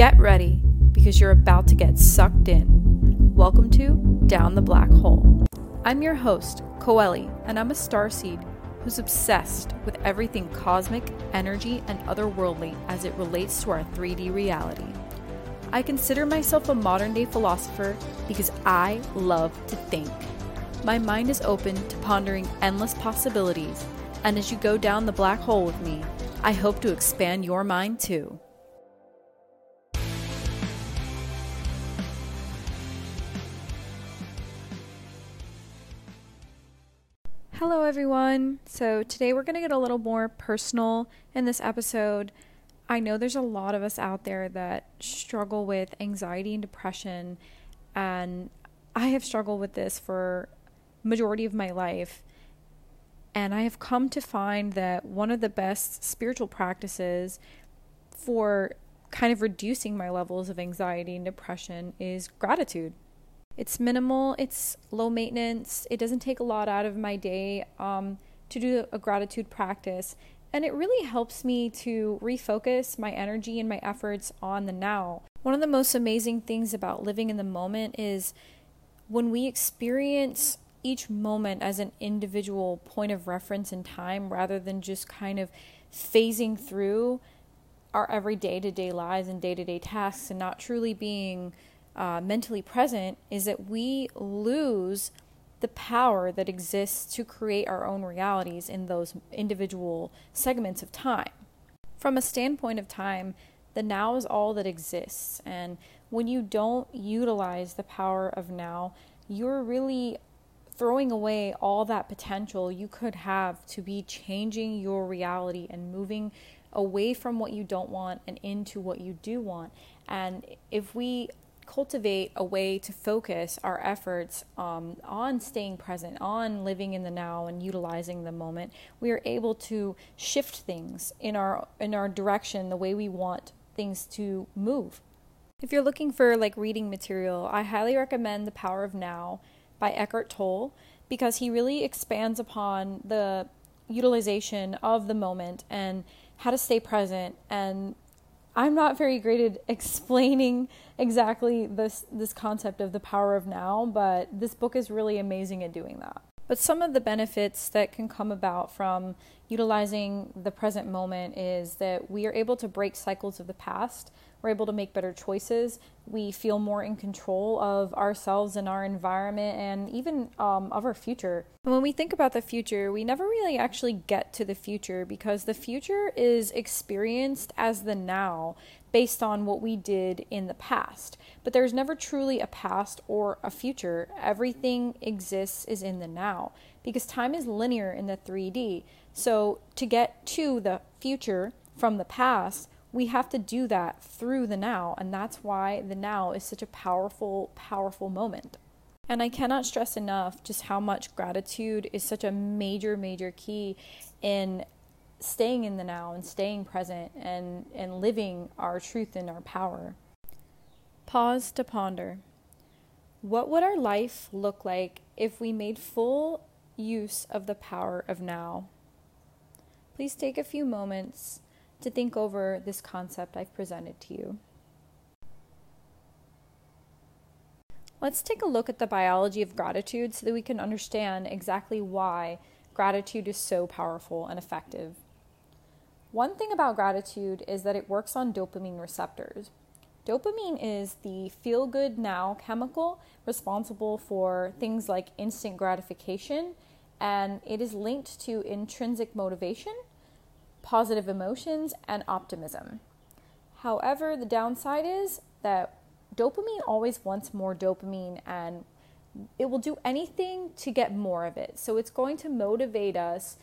Get ready because you're about to get sucked in. Welcome to Down the Black Hole. I'm your host, Coeli, and I'm a starseed who's obsessed with everything cosmic, energy, and otherworldly as it relates to our 3D reality. I consider myself a modern day philosopher because I love to think. My mind is open to pondering endless possibilities, and as you go down the black hole with me, I hope to expand your mind too. Hello, everyone. So, today we're going to get a little more personal in this episode. I know there's a lot of us out there that struggle with anxiety and depression, and I have struggled with this for majority of my life. And I have come to find that one of the best spiritual practices for kind of reducing my levels of anxiety and depression is gratitude. It's minimal, it's low maintenance, it doesn't take a lot out of my day um, to do a gratitude practice. And it really helps me to refocus my energy and my efforts on the now. One of the most amazing things about living in the moment is when we experience each moment as an individual point of reference in time rather than just kind of phasing through our everyday to day lives and day to day tasks and not truly being uh, mentally present is that we lose the power that exists to create our own realities in those individual segments of time. From a standpoint of time, the now is all that exists. And when you don't utilize the power of now, you're really throwing away all that potential you could have to be changing your reality and moving away from what you don't want and into what you do want. And if we cultivate a way to focus our efforts um, on staying present, on living in the now and utilizing the moment, we are able to shift things in our in our direction the way we want things to move. If you're looking for like reading material, I highly recommend The Power of Now by Eckhart Tolle because he really expands upon the utilization of the moment and how to stay present and I'm not very great at explaining exactly this this concept of the power of now, but this book is really amazing at doing that. But some of the benefits that can come about from utilizing the present moment is that we are able to break cycles of the past we're able to make better choices. We feel more in control of ourselves and our environment and even um, of our future. When we think about the future, we never really actually get to the future because the future is experienced as the now based on what we did in the past. But there's never truly a past or a future. Everything exists is in the now because time is linear in the 3D. So to get to the future from the past, we have to do that through the now, and that's why the now is such a powerful, powerful moment. And I cannot stress enough just how much gratitude is such a major, major key in staying in the now and staying present and, and living our truth and our power. Pause to ponder. What would our life look like if we made full use of the power of now? Please take a few moments to think over this concept I've presented to you. Let's take a look at the biology of gratitude so that we can understand exactly why gratitude is so powerful and effective. One thing about gratitude is that it works on dopamine receptors. Dopamine is the feel good now chemical responsible for things like instant gratification, and it is linked to intrinsic motivation positive emotions, and optimism. However, the downside is that dopamine always wants more dopamine and it will do anything to get more of it. So it's going to motivate us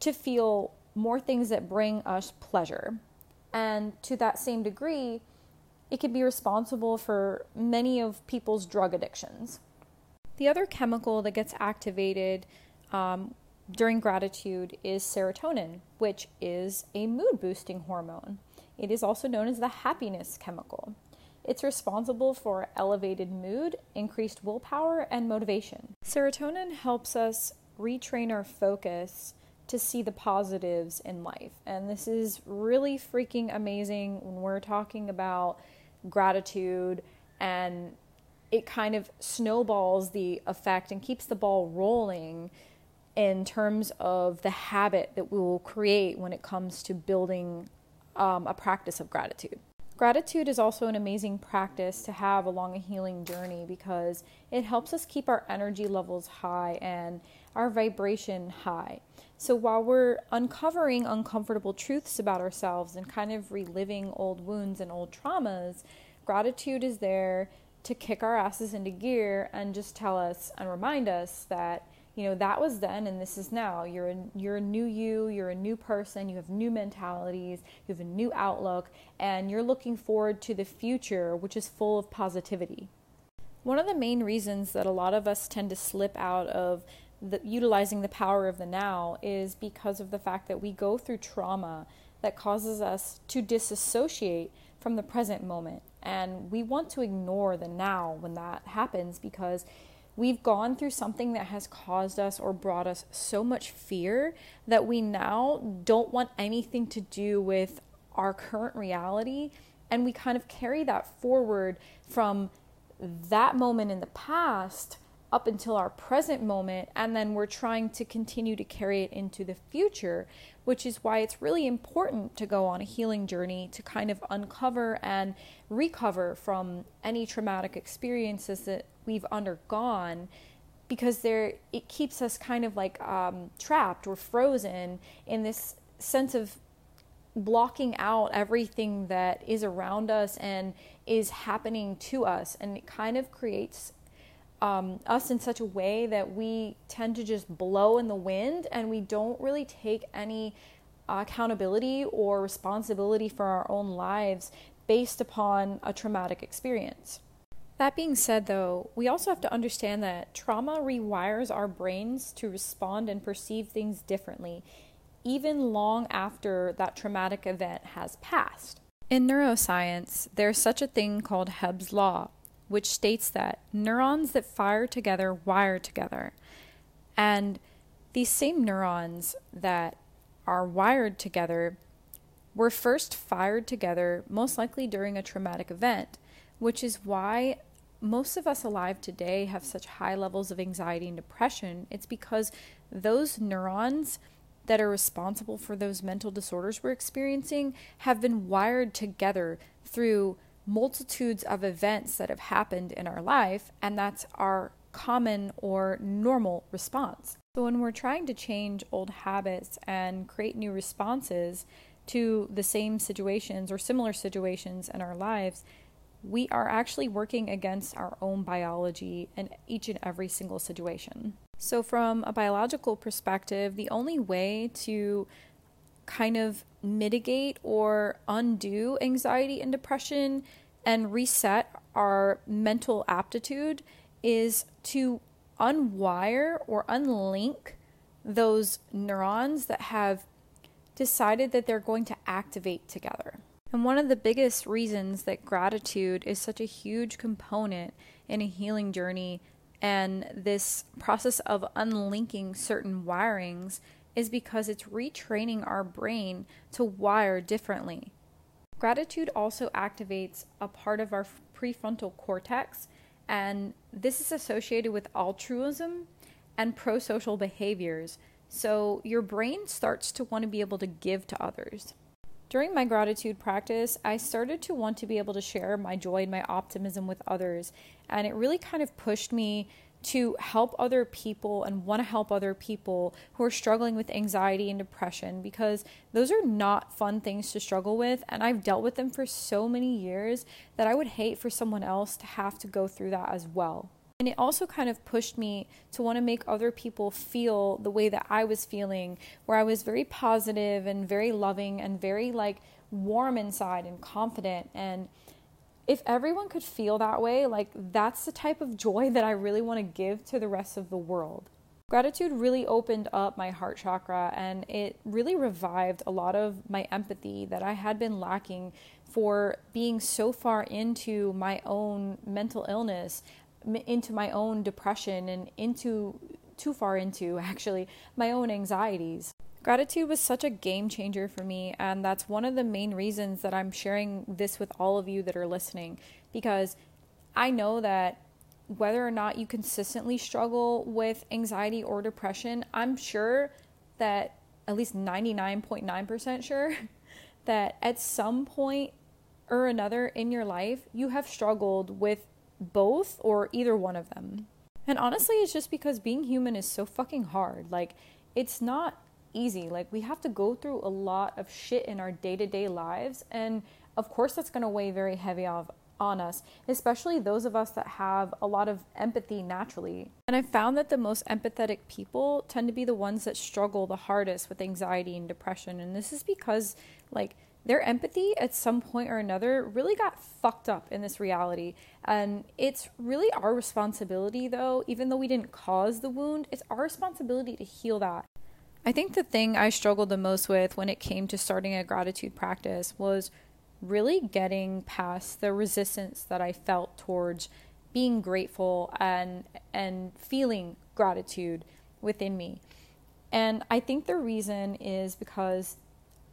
to feel more things that bring us pleasure. And to that same degree, it can be responsible for many of people's drug addictions. The other chemical that gets activated um, during gratitude is serotonin, which is a mood boosting hormone. It is also known as the happiness chemical. It's responsible for elevated mood, increased willpower, and motivation. Serotonin helps us retrain our focus to see the positives in life. And this is really freaking amazing when we're talking about gratitude and it kind of snowballs the effect and keeps the ball rolling in terms of the habit that we will create when it comes to building um, a practice of gratitude. Gratitude is also an amazing practice to have along a healing journey because it helps us keep our energy levels high and our vibration high. So while we're uncovering uncomfortable truths about ourselves and kind of reliving old wounds and old traumas, gratitude is there to kick our asses into gear and just tell us and remind us that you know that was then and this is now. You're a, you're a new you you're a new person you have new mentalities you have a new outlook and you're looking forward to the future which is full of positivity. One of the main reasons that a lot of us tend to slip out of the, utilizing the power of the now is because of the fact that we go through trauma that causes us to disassociate from the present moment. And we want to ignore the now when that happens because We've gone through something that has caused us or brought us so much fear that we now don't want anything to do with our current reality. And we kind of carry that forward from that moment in the past up until our present moment, and then we're trying to continue to carry it into the future, which is why it's really important to go on a healing journey to kind of uncover and recover from any traumatic experiences that we've undergone because there it keeps us kind of like um, trapped or frozen in this sense of blocking out everything that is around us and is happening to us and it kind of creates um, us in such a way that we tend to just blow in the wind and we don't really take any accountability or responsibility for our own lives based upon a traumatic experience. That being said, though, we also have to understand that trauma rewires our brains to respond and perceive things differently, even long after that traumatic event has passed. In neuroscience, there's such a thing called Hebb's Law, which states that neurons that fire together wire together. And these same neurons that are wired together were first fired together, most likely during a traumatic event, which is why most of us alive today have such high levels of anxiety and depression. It's because those neurons that are responsible for those mental disorders we're experiencing have been wired together through multitudes of events that have happened in our life, and that's our common or normal response. So, when we're trying to change old habits and create new responses to the same situations or similar situations in our lives, we are actually working against our own biology in each and every single situation. So, from a biological perspective, the only way to kind of mitigate or undo anxiety and depression and reset our mental aptitude is to unwire or unlink those neurons that have decided that they're going to activate together. And one of the biggest reasons that gratitude is such a huge component in a healing journey and this process of unlinking certain wirings is because it's retraining our brain to wire differently. Gratitude also activates a part of our prefrontal cortex, and this is associated with altruism and pro social behaviors. So your brain starts to want to be able to give to others. During my gratitude practice, I started to want to be able to share my joy and my optimism with others, and it really kind of pushed me to help other people and want to help other people who are struggling with anxiety and depression because those are not fun things to struggle with. And I've dealt with them for so many years that I would hate for someone else to have to go through that as well. And it also kind of pushed me to want to make other people feel the way that I was feeling, where I was very positive and very loving and very like warm inside and confident and if everyone could feel that way, like that's the type of joy that I really want to give to the rest of the world. Gratitude really opened up my heart chakra and it really revived a lot of my empathy that I had been lacking for being so far into my own mental illness, into my own depression, and into too far into actually my own anxieties. Gratitude was such a game changer for me, and that's one of the main reasons that I'm sharing this with all of you that are listening because I know that whether or not you consistently struggle with anxiety or depression, I'm sure that at least 99.9% sure that at some point or another in your life, you have struggled with both or either one of them. And honestly, it's just because being human is so fucking hard. Like, it's not easy. Like, we have to go through a lot of shit in our day to day lives. And of course, that's going to weigh very heavy off, on us, especially those of us that have a lot of empathy naturally. And I've found that the most empathetic people tend to be the ones that struggle the hardest with anxiety and depression. And this is because, like, their empathy at some point or another really got fucked up in this reality. And it's really our responsibility, though, even though we didn't cause the wound, it's our responsibility to heal that. I think the thing I struggled the most with when it came to starting a gratitude practice was really getting past the resistance that I felt towards being grateful and and feeling gratitude within me. And I think the reason is because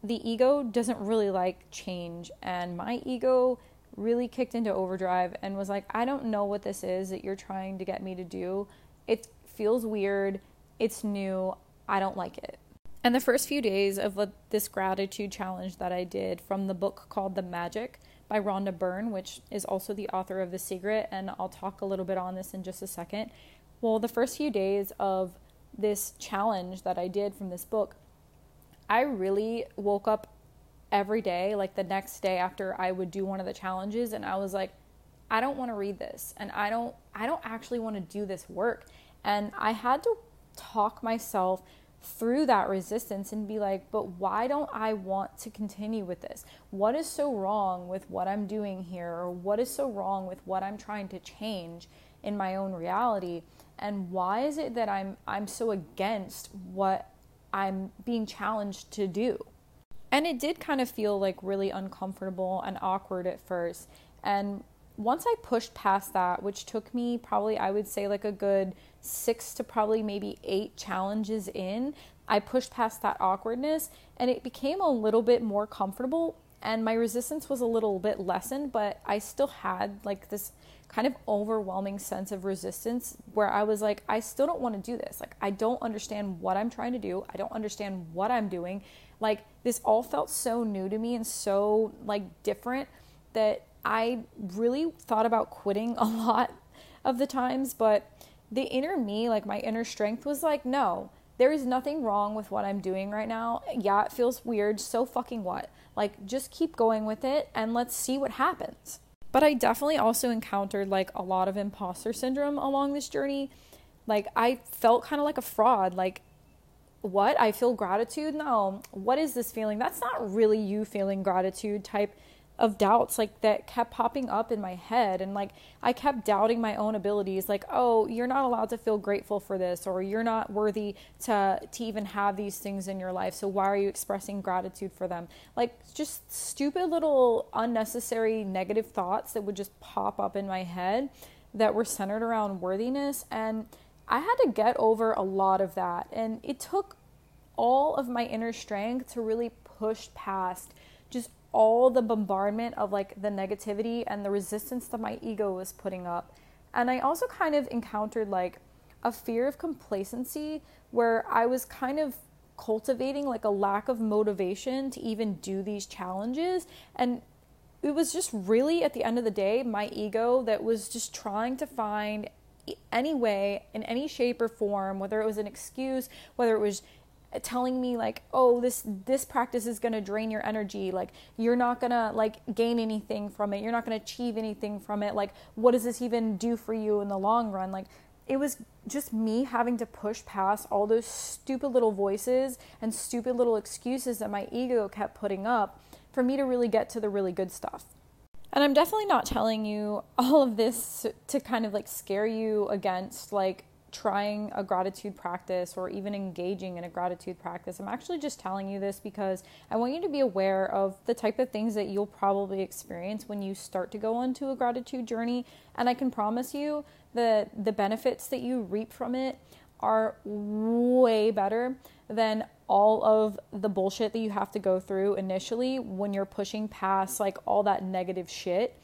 the ego doesn't really like change and my ego really kicked into overdrive and was like, I don't know what this is that you're trying to get me to do. It feels weird. It's new. I don't like it. And the first few days of this gratitude challenge that I did from the book called The Magic by Rhonda Byrne, which is also the author of The Secret, and I'll talk a little bit on this in just a second. Well, the first few days of this challenge that I did from this book, I really woke up every day, like the next day after I would do one of the challenges, and I was like, I don't want to read this, and I don't, I don't actually want to do this work. And I had to talk myself through that resistance and be like, but why don't I want to continue with this? What is so wrong with what I'm doing here? Or what is so wrong with what I'm trying to change in my own reality? And why is it that I'm I'm so against what I'm being challenged to do? And it did kind of feel like really uncomfortable and awkward at first. And once I pushed past that, which took me probably, I would say, like a good six to probably maybe eight challenges in, I pushed past that awkwardness and it became a little bit more comfortable. And my resistance was a little bit lessened, but I still had like this kind of overwhelming sense of resistance where I was like, I still don't want to do this. Like, I don't understand what I'm trying to do. I don't understand what I'm doing. Like, this all felt so new to me and so like different that I really thought about quitting a lot of the times, but the inner me, like my inner strength, was like, no, there is nothing wrong with what I'm doing right now. Yeah, it feels weird. So fucking what? Like, just keep going with it and let's see what happens. But I definitely also encountered like a lot of imposter syndrome along this journey. Like, I felt kind of like a fraud. Like, what? I feel gratitude? No. What is this feeling? That's not really you feeling gratitude type of doubts like that kept popping up in my head. And like I kept doubting my own abilities like oh you're not allowed to feel grateful for this or you're not worthy to to even have these things in your life so why are you expressing gratitude for them? Like just stupid little unnecessary negative thoughts that would just pop up in my head that were centered around worthiness and I had to get over a lot of that. And it took all of my inner strength to really push past just all the bombardment of like the negativity and the resistance that my ego was putting up. And I also kind of encountered like a fear of complacency where I was kind of cultivating like a lack of motivation to even do these challenges and it was just really at the end of the day my ego that was just trying to find any way in any shape or form whether it was an excuse whether it was telling me like oh this this practice is going to drain your energy. Like you're not going to like gain anything from it. You're not going to achieve anything from it. Like what does this even do for you in the long run? Like it was just me having to push past all those stupid little voices and stupid little excuses that my ego kept putting up for me to really get to the really good stuff. And I'm definitely not telling you all of this to kind of like scare you against like trying a gratitude practice or even engaging in a gratitude practice. I'm actually just telling you this because I want you to be aware of the type of things that you'll probably experience when you start to go onto a gratitude journey. And I can promise you that the benefits that you reap from it are way better than all of the bullshit that you have to go through initially when you're pushing past like all that negative shit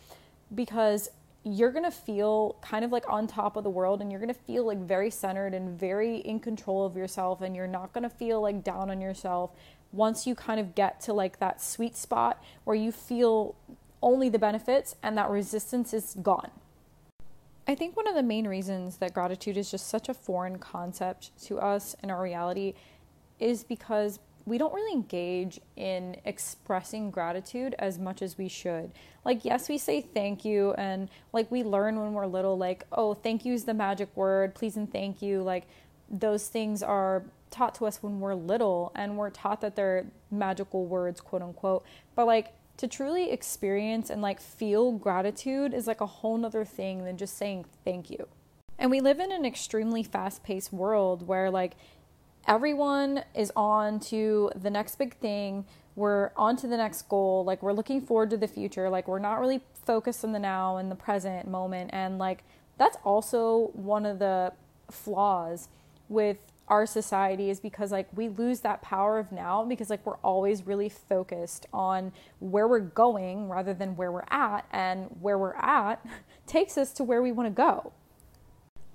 because you're going to feel kind of like on top of the world and you're going to feel like very centered and very in control of yourself and you're not going to feel like down on yourself once you kind of get to like that sweet spot where you feel only the benefits and that resistance is gone. I think one of the main reasons that gratitude is just such a foreign concept to us in our reality is because we don't really engage in expressing gratitude as much as we should. Like, yes, we say thank you, and like we learn when we're little, like, oh, thank you is the magic word, please and thank you. Like, those things are taught to us when we're little, and we're taught that they're magical words, quote unquote. But like, to truly experience and like feel gratitude is like a whole nother thing than just saying thank you. And we live in an extremely fast paced world where like everyone is on to the next big thing. We're on to the next goal. Like we're looking forward to the future. Like we're not really focused on the now and the present moment. And like that's also one of the flaws with our society is because like we lose that power of now because like we're always really focused on where we're going rather than where we're at and where we're at takes us to where we want to go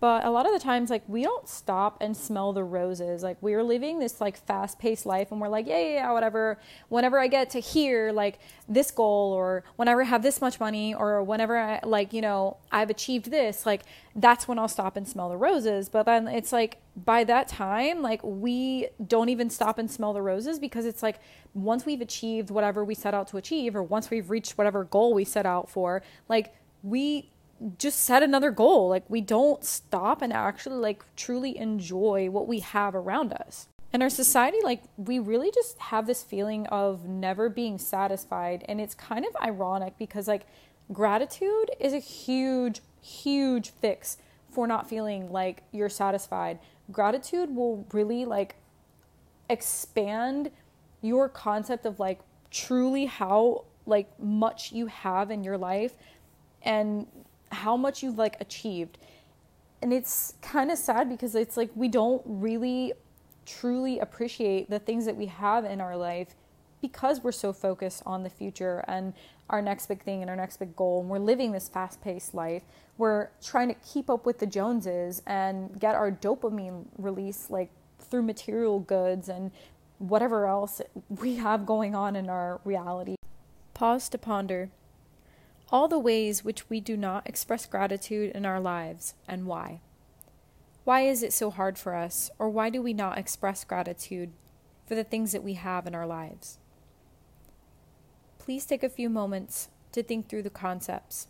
but a lot of the times like we don't stop and smell the roses. Like we're living this like fast-paced life and we're like yeah yeah, yeah whatever. Whenever i get to here like this goal or whenever i have this much money or whenever i like you know i've achieved this like that's when i'll stop and smell the roses. But then it's like by that time like we don't even stop and smell the roses because it's like once we've achieved whatever we set out to achieve or once we've reached whatever goal we set out for like we just set another goal. Like we don't stop and actually like truly enjoy what we have around us. And our society, like, we really just have this feeling of never being satisfied. And it's kind of ironic because, like, gratitude is a huge, huge fix for not feeling like you're satisfied. Gratitude will really, like, expand your concept of, like, truly how, like, much you have in your life and how much you've like achieved. And it's kind of sad because it's like we don't really truly appreciate the things that we have in our life because we're so focused on the future and our next big thing and our next big goal. And we're living this fast-paced life. We're trying to keep up with the joneses and get our dopamine release like through material goods and whatever else we have going on in our reality. Pause to ponder all the ways which we do not express gratitude in our lives and why. Why is it so hard for us, or why do we not express gratitude for the things that we have in our lives? Please take a few moments to think through the concepts.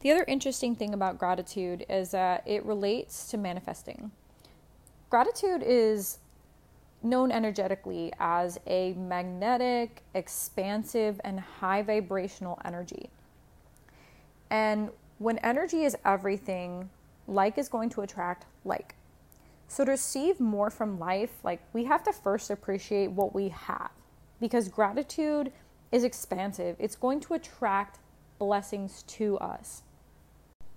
The other interesting thing about gratitude is that it relates to manifesting. Gratitude is known energetically as a magnetic, expansive, and high vibrational energy. And when energy is everything, like is going to attract like. So to receive more from life, like we have to first appreciate what we have because gratitude is expansive. It's going to attract blessings to us.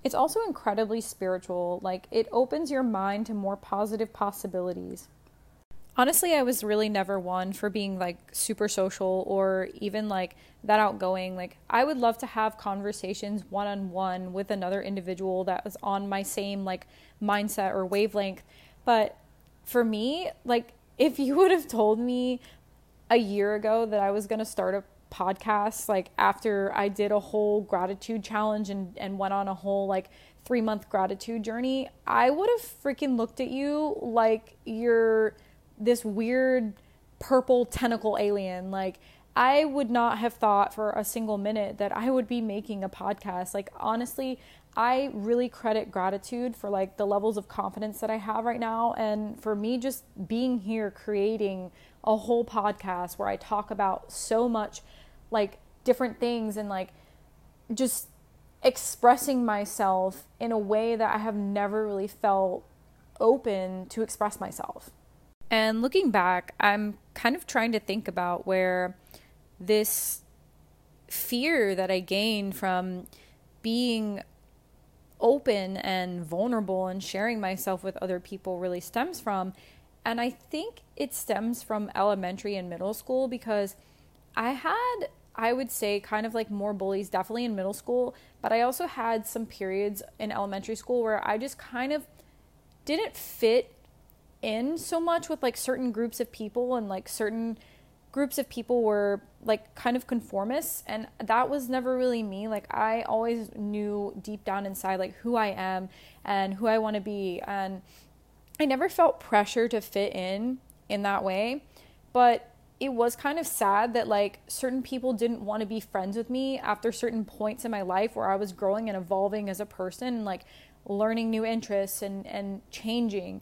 It's also incredibly spiritual, like it opens your mind to more positive possibilities honestly, I was really never one for being like super social or even like that outgoing. Like, I would love to have conversations one on one with another individual that was on my same like mindset or wavelength. But for me, like, if you would have told me a year ago that I was going to start a podcast, like after I did a whole gratitude challenge and, and went on a whole like three month gratitude journey, I would have freaking looked at you like you're this weird purple tentacle alien. Like, I would not have thought for a single minute that I would be making a podcast. Like, honestly, I really credit gratitude for like the levels of confidence that I have right now. And for me, just being here creating a whole podcast where I talk about so much like different things and like just expressing myself in a way that I have never really felt open to express myself. And looking back, I'm kind of trying to think about where this fear that I gained from being open and vulnerable and sharing myself with other people really stems from. And I think it stems from elementary and middle school because I had, I would say, kind of like more bullies definitely in middle school, but I also had some periods in elementary school where I just kind of didn't fit in so much with like certain groups of people and like certain groups of people were like kind of conformists and that was never really me. Like i always knew deep down inside like who i am and who i want to be and i never felt pressure to fit in in that way. But it was kind of sad that like certain people didn't want to be friends with me after certain points in my life where i was growing and evolving as a person like learning new interests and and changing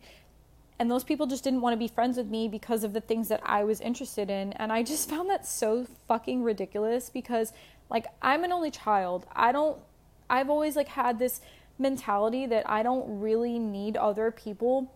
and those people just didn't want to be friends with me because of the things that I was interested in and I just found that so fucking ridiculous because like I'm an only child. I don't I've always like had this mentality that I don't really need other people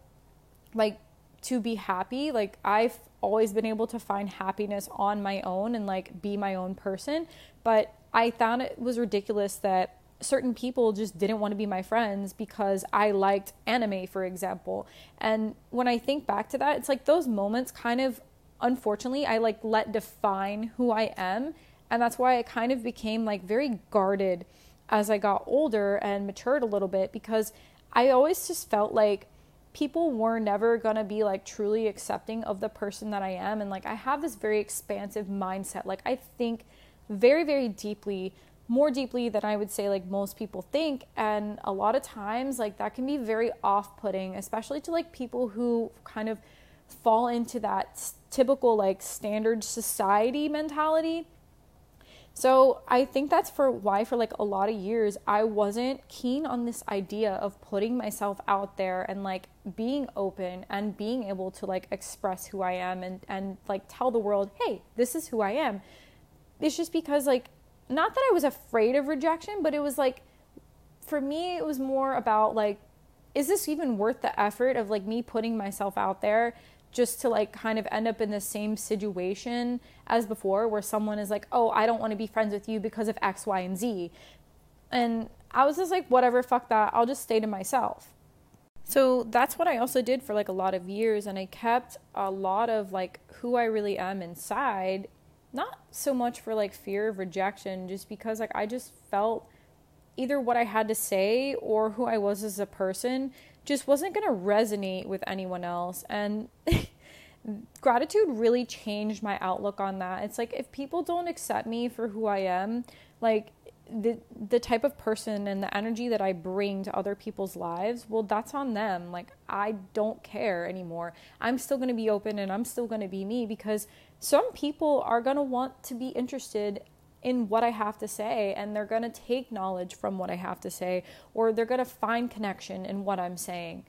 like to be happy. Like I've always been able to find happiness on my own and like be my own person, but I found it was ridiculous that certain people just didn't want to be my friends because I liked anime, for example. And when I think back to that, it's like those moments kind of, unfortunately, I like let define who I am. And that's why I kind of became like very guarded as I got older and matured a little bit because I always just felt like people were never to be like truly accepting of the person that I am. And like I have this very expansive mindset. Like I think very, very deeply more deeply than I would say like most people think and a lot of times like that can be very off-putting especially to like people who kind of fall into that typical like standard society mentality. So I think that's for why for like a lot of years I wasn't keen on this idea of putting myself out there and like being open and being able to like express who I am and and like tell the world, "Hey, this is who I am." It's just because like not that I was afraid of rejection, but it was like for me it was more about like is this even worth the effort of like me putting myself out there just to like kind of end up in the same situation as before where someone is like, "Oh, I don't want to be friends with you because of X, Y, and Z." And I was just like, "Whatever, fuck that. I'll just stay to myself." So that's what I also did for like a lot of years and I kept a lot of like who I really am inside not so much for like fear of rejection just because like I just felt either what I had to say or who I was as a person just wasn't going to resonate with anyone else and gratitude really changed my outlook on that. It's like if people don't accept me for who I am, like the the type of person and the energy that I bring to other people's lives, well that's on them. Like I don't care anymore. I'm still going to be open and I'm still going to be me because some people are going to want to be interested in what I have to say and they're going to take knowledge from what I have to say or they're going to find connection in what I'm saying.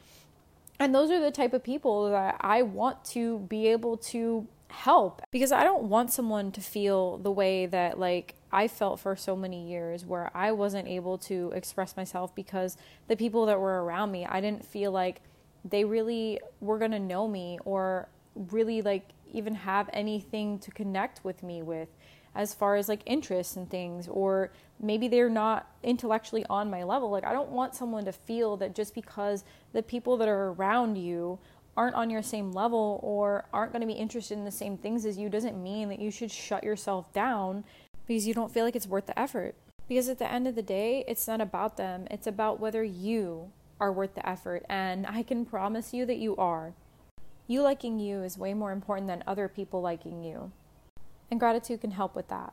And those are the type of people that I want to be able to help because I don't want someone to feel the way that like I felt for so many years where I wasn't able to express myself because the people that were around me, I didn't feel like they really were going to know me or really like even have anything to connect with me with as far as like interests and things or maybe they're not intellectually on my level. Like i don't want someone to feel that just because the people that are around you aren't on your same level or aren't going to be interested in the same things as you doesn't mean that you should shut yourself down because you don't feel like it's worth the effort. Because at the end of the day it's not about them. It's about whether you are worth the effort. And i can promise you that you are you liking you is way more important than other people liking you. And gratitude can help with that.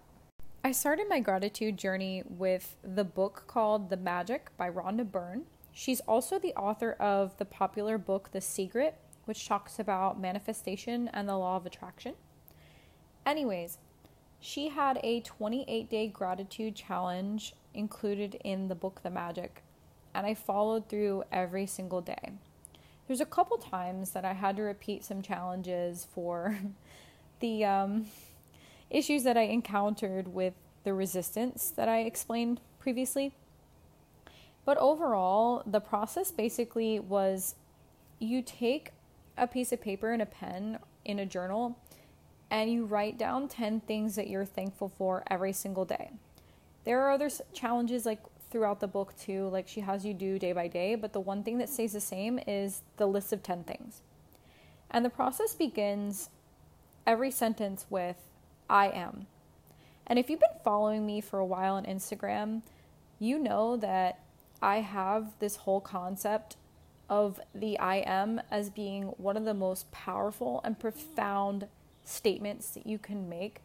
I started my gratitude journey with the book called The Magic by Rhonda Byrne. She's also the author of the popular book The Secret, which talks about manifestation and the law of attraction. Anyways, she had a 28 day gratitude challenge included in the book The Magic, and I followed through every single day there's a couple times that I had to repeat some challenges for the um, issues that I encountered with the resistance that I explained previously. But overall, the process basically was you take a piece of paper and a pen in a journal and you write down 10 things that you're thankful for every single day. There are other challenges like throughout the book too, like she has you do day by day, but the one thing that stays the same is the list of 10 things. And the process begins every sentence with I am. And if you've been following me for a while on Instagram, you know that I have this whole concept of the I am as being one of the most powerful and profound statements that you can make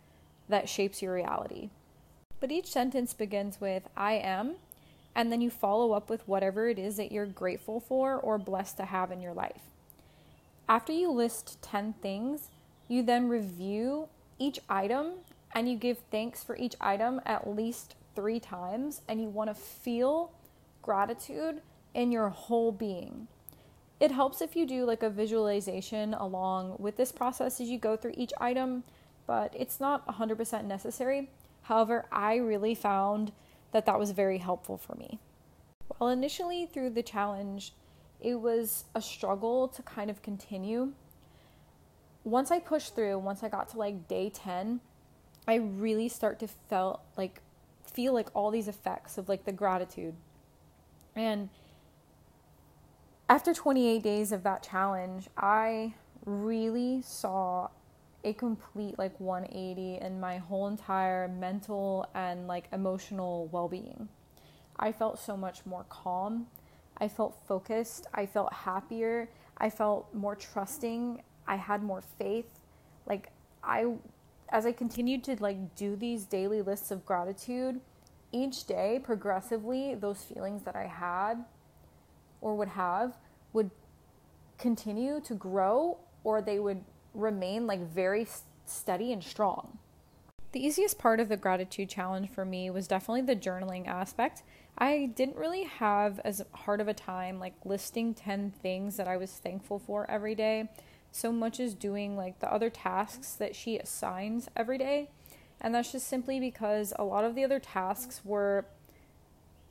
that shapes your reality. But each sentence begins with I am, and then you follow up with whatever it is that you're grateful for or blessed to have in your life. After you list 10 things, you then review each item and you give thanks for each item at least three times, and you want to feel gratitude in your whole being. It helps if you do like a visualization along with this process as you go through each item, but it's not 100% necessary. However, I really found that that was very helpful for me. Well, initially through the challenge, it was a struggle to kind of continue. Once I pushed through, once I got to like day 10, I really start to felt like feel like all these effects of like the gratitude. And after 28 days of that challenge, I really saw a complete like 180 in my whole entire mental and like emotional well-being. I felt so much more calm. I felt focused. I felt happier. I felt more trusting. I had more faith. Like I as I continued to like do these daily lists of gratitude, each day progressively those feelings that I had or would have would continue to grow or they would remain like very steady and strong. The easiest part of the gratitude challenge for me was definitely the journaling aspect. I didn't really have as hard of a time like listing 10 things that I was thankful for every day, so much as doing like the other tasks that she assigns every day. And that's just simply because a lot of the other tasks were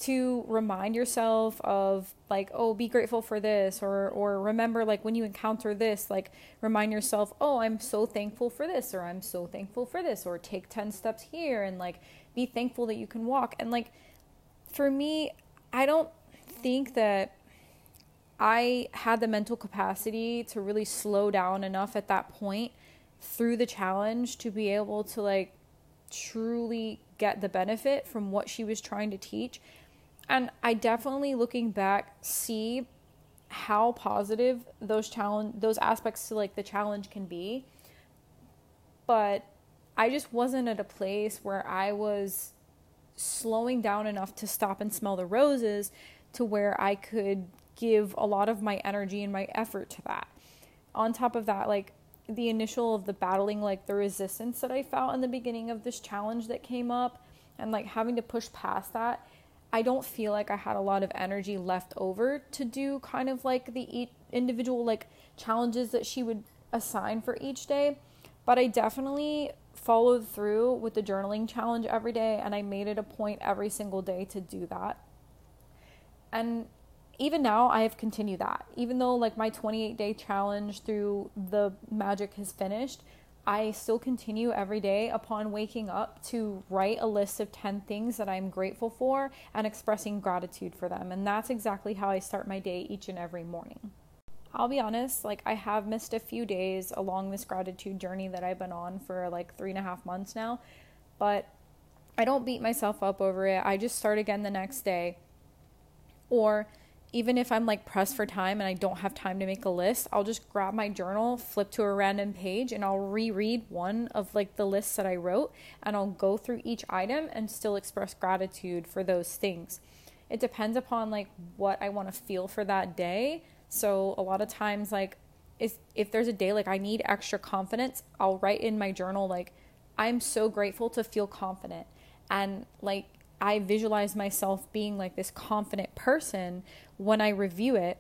to remind yourself of like oh be grateful for this or or remember like when you encounter this like remind yourself oh I'm so thankful for this or I'm so thankful for this or take 10 steps here and like be thankful that you can walk. And like for me I don't think that I had the mental capacity to really slow down enough at that point through the challenge to be able to like truly get the benefit from what she was trying to teach and I definitely looking back see how positive those challenge those aspects to like the challenge can be. But I just wasn't at a place where I was slowing down enough to stop and smell the roses to where I could give a lot of my energy and my effort to that. On top of that, like the initial of the battling like the resistance that I felt in the beginning of this challenge that came up and like having to push past that I don't feel like I had a lot of energy left over to do kind of like the individual like challenges that she would assign for each day. But I definitely followed through with the journaling challenge every day and I made it a point every single day to do that. And even now I have continued that. Even though like my 28 day challenge through the magic has finished, I still continue every day upon waking up to write a list of 10 things that I'm grateful for and expressing gratitude for them. And that's exactly how I start my day each and every morning. I'll be honest, like I have missed a few days along this gratitude journey that I've been on for like three and a half months now, but I don't beat myself up over it. I just start again the next day. Or even if I'm like pressed for time and I don't have time to make a list, I'll just grab my journal, flip to a random page, and I'll reread one of like the lists that I wrote and I'll go through each item and still express gratitude for those things. It depends upon like what I want to feel for that day. So a lot of times like if if there's a day like I need extra confidence, I'll write in my journal like I'm so grateful to feel confident. And like I visualize myself being like this confident person when I review it.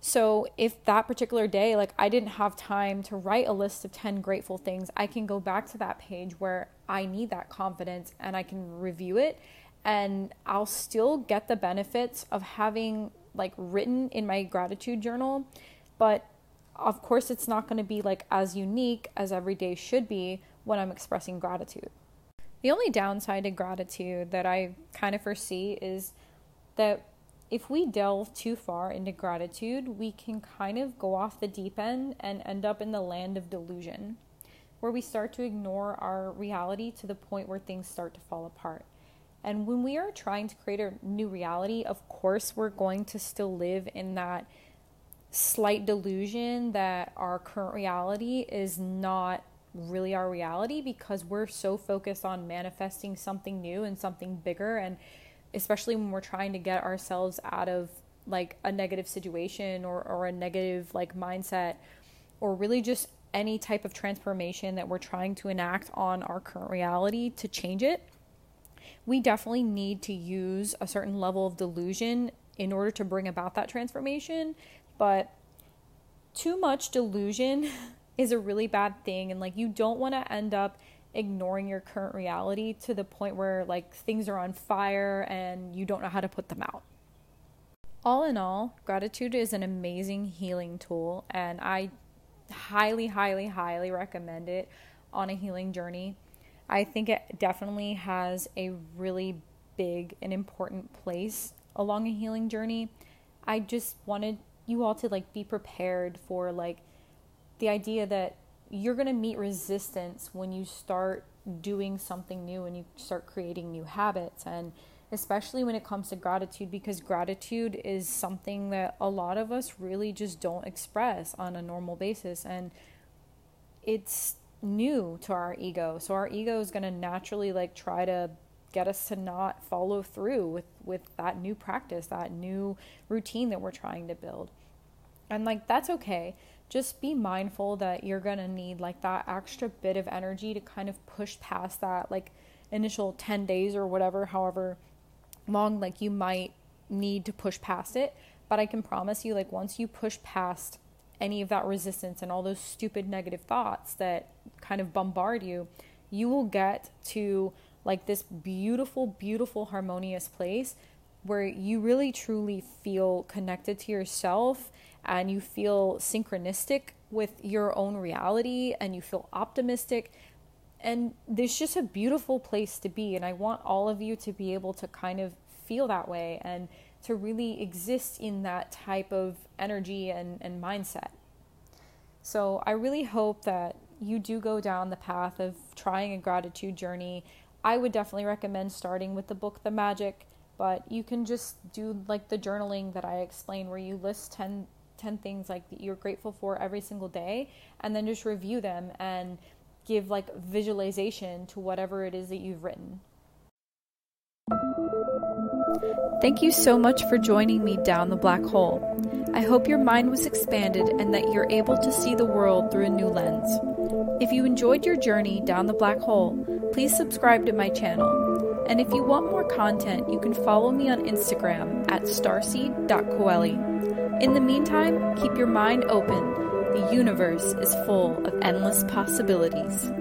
So if that particular day, like I didn't have time to write a list of 10 grateful things, I can go back to that page where I need that confidence and I can review it and I'll still get the benefits of having like written in my gratitude journal, but of course it's not going to be like as unique as every day should be when I'm expressing gratitude. The only downside to gratitude that I kind of foresee is that if we delve too far into gratitude, we can kind of go off the deep end and end up in the land of delusion, where we start to ignore our reality to the point where things start to fall apart. And when we are trying to create a new reality, of course, we're going to still live in that slight delusion that our current reality is not really our reality because we're so focused on manifesting something new and something bigger. And especially when we're trying to get ourselves out of like a negative situation or, or a negative like mindset or really just any type of transformation that we're trying to enact on our current reality to change it we definitely need to use a certain level of delusion in order to bring about that transformation. But too much delusion is a really bad thing and like you don't want to end up ignoring your current reality to the point where like things are on fire and you don't know how to put them out. All in all, gratitude is an amazing healing tool and I highly highly highly recommend it on a healing journey. I think it definitely has a really big and important place along a healing journey. I just wanted you all to like be prepared for like the idea that you're going to meet resistance when you start doing something new and you start creating new habits. And especially when it comes to gratitude because gratitude is something that a lot of us really just don't express on a normal basis. And it's new to our ego. So our ego is going to naturally like try to get us to not follow through with with that new practice that new routine that we're trying to build. And like that's okay just be mindful that you're going to need like that extra bit of energy to kind of push past that like initial 10 days or whatever however long like you might need to push past it. But i can promise you like once you push past any of that resistance and all those stupid negative thoughts that kind of bombard you you will get to like this beautiful beautiful harmonious place where you really truly feel connected to yourself and you feel synchronistic with your own reality and you feel optimistic. And there's just a beautiful place to be. And I want all of you to be able to kind of feel that way and to really exist in that type of energy and, and mindset. So I really hope that you do go down the path of trying a gratitude journey. I would definitely recommend starting with the book The Magic, but you can just do like the journaling that I explained where you list 10 10 things like you're grateful for every single day and then just review them and give like visualization to whatever it is that you've written. Thank you so much for joining me down the black hole. I hope your mind was expanded and that you're able to see the world through a new lens. If you enjoyed your journey down the black hole, please subscribe to my channel. And if you want more content, you can follow me on Instagram at starseed.coeli. In the meantime, keep your mind open. The universe is full of endless possibilities.